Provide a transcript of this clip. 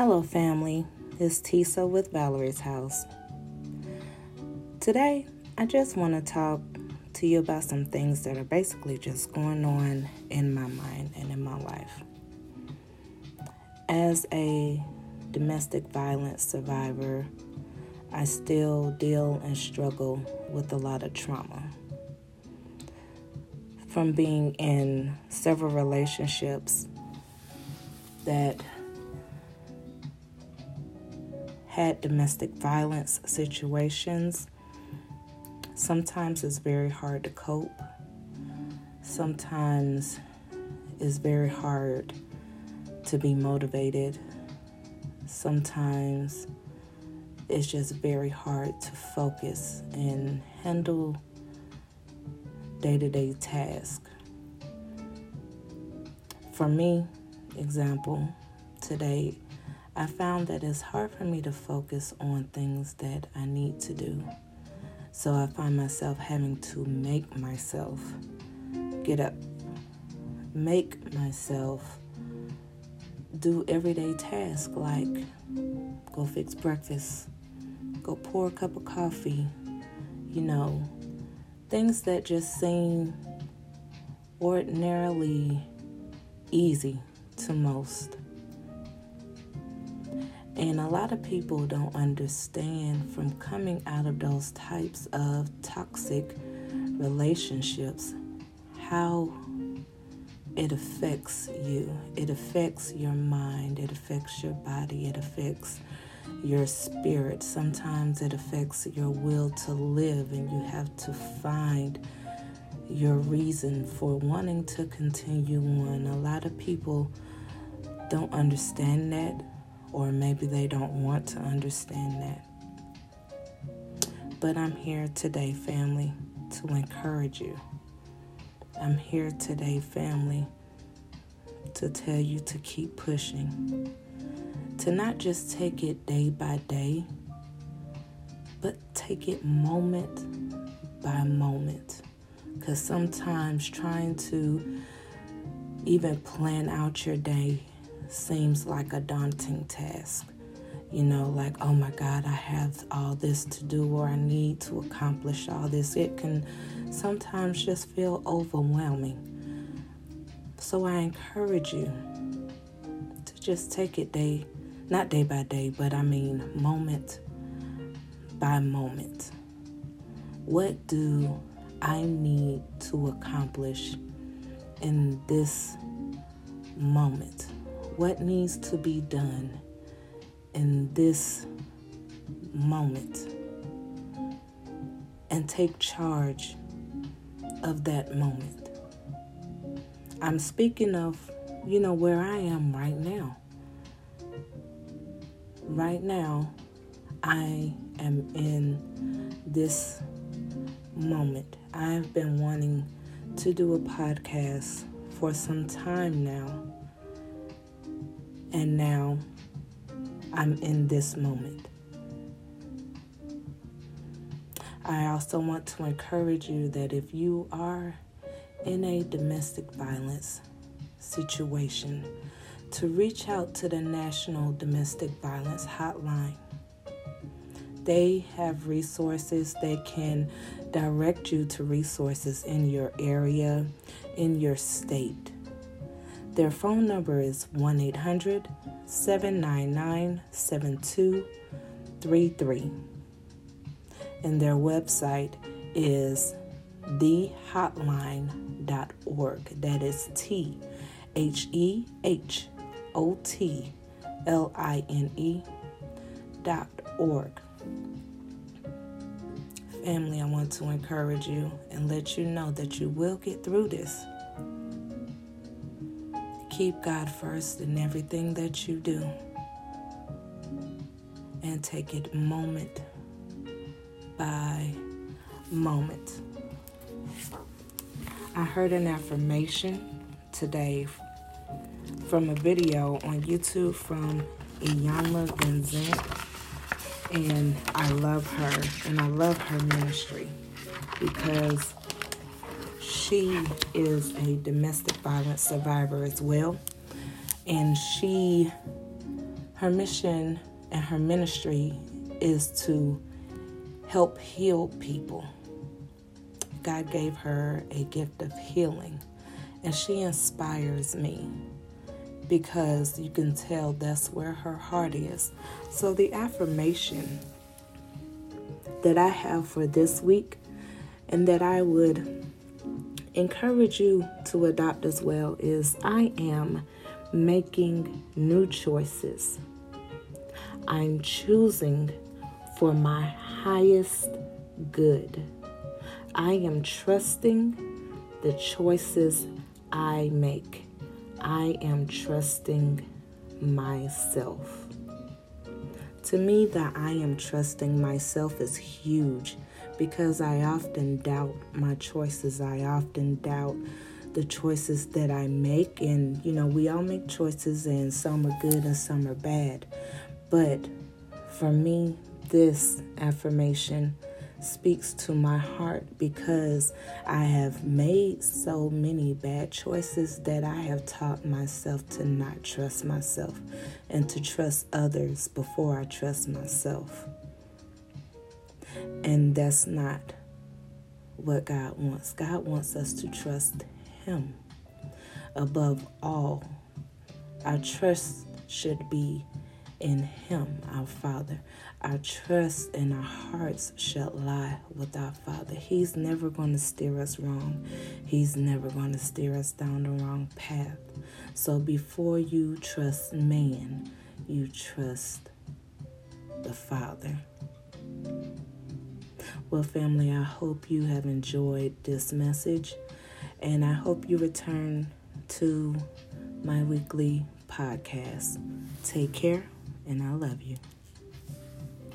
Hello, family. It's Tisa with Valerie's House. Today, I just want to talk to you about some things that are basically just going on in my mind and in my life. As a domestic violence survivor, I still deal and struggle with a lot of trauma. From being in several relationships that had domestic violence situations, sometimes it's very hard to cope. Sometimes it's very hard to be motivated. Sometimes it's just very hard to focus and handle day to day tasks. For me, example, today I found that it's hard for me to focus on things that I need to do. So I find myself having to make myself get up, make myself do everyday tasks like go fix breakfast, go pour a cup of coffee, you know, things that just seem ordinarily easy to most. And a lot of people don't understand from coming out of those types of toxic relationships how it affects you. It affects your mind, it affects your body, it affects your spirit. Sometimes it affects your will to live, and you have to find your reason for wanting to continue on. A lot of people don't understand that or maybe they don't want to understand that. But I'm here today, family, to encourage you. I'm here today, family, to tell you to keep pushing, to not just take it day by day, but take it moment by moment. Because sometimes trying to even plan out your day seems like a daunting task. You know, like, oh my God, I have all this to do or I need to accomplish all this. It can sometimes just feel overwhelming. So I encourage you to just take it day, not day by day, but I mean moment by moment. What do I need to accomplish in this moment? What needs to be done in this moment and take charge of that moment. I'm speaking of, you know, where I am right now. Right now, I am in this moment. I've been wanting to do a podcast for some time now and now I'm in this moment. I also want to encourage you that if you are in a domestic violence situation, to reach out to the National Domestic Violence Hotline. They have resources that can direct you to resources in your area, in your state. Their phone number is 1 800 799 7233. And their website is thehotline.org. That is T H E H O T L I N E dot org. Family, I want to encourage you and let you know that you will get through this keep God first in everything that you do and take it moment by moment. I heard an affirmation today from a video on YouTube from Iyanla Vanzant, and I love her and I love her ministry because she is a domestic violence survivor as well. And she Her mission and her ministry is to help heal people. God gave her a gift of healing, and she inspires me because you can tell that's where her heart is. So, the affirmation that I have for this week and that I would encourage you to adopt as well is I am making new choices. I'm choosing for my highest good. I am trusting the choices I make. I am trusting myself. To me, that I am trusting myself is huge because I often doubt my choices. I often doubt the choices that I make. And, you know, we all make choices, and some are good and some are bad. But for me, this affirmation speaks to my heart because I have made so many bad choices that I have taught myself to not trust myself and to trust others before I trust myself. And that's not what God wants. God wants us to trust Him above all. Our trust should be in Him, our Father. Our trust and our hearts shall lie with our Father. He's never going to steer us wrong, He's never going to steer us down the wrong path. So before you trust man, you trust the Father. Well, family, I hope you have enjoyed this message and I hope you return to my weekly podcast. Take care and I love you.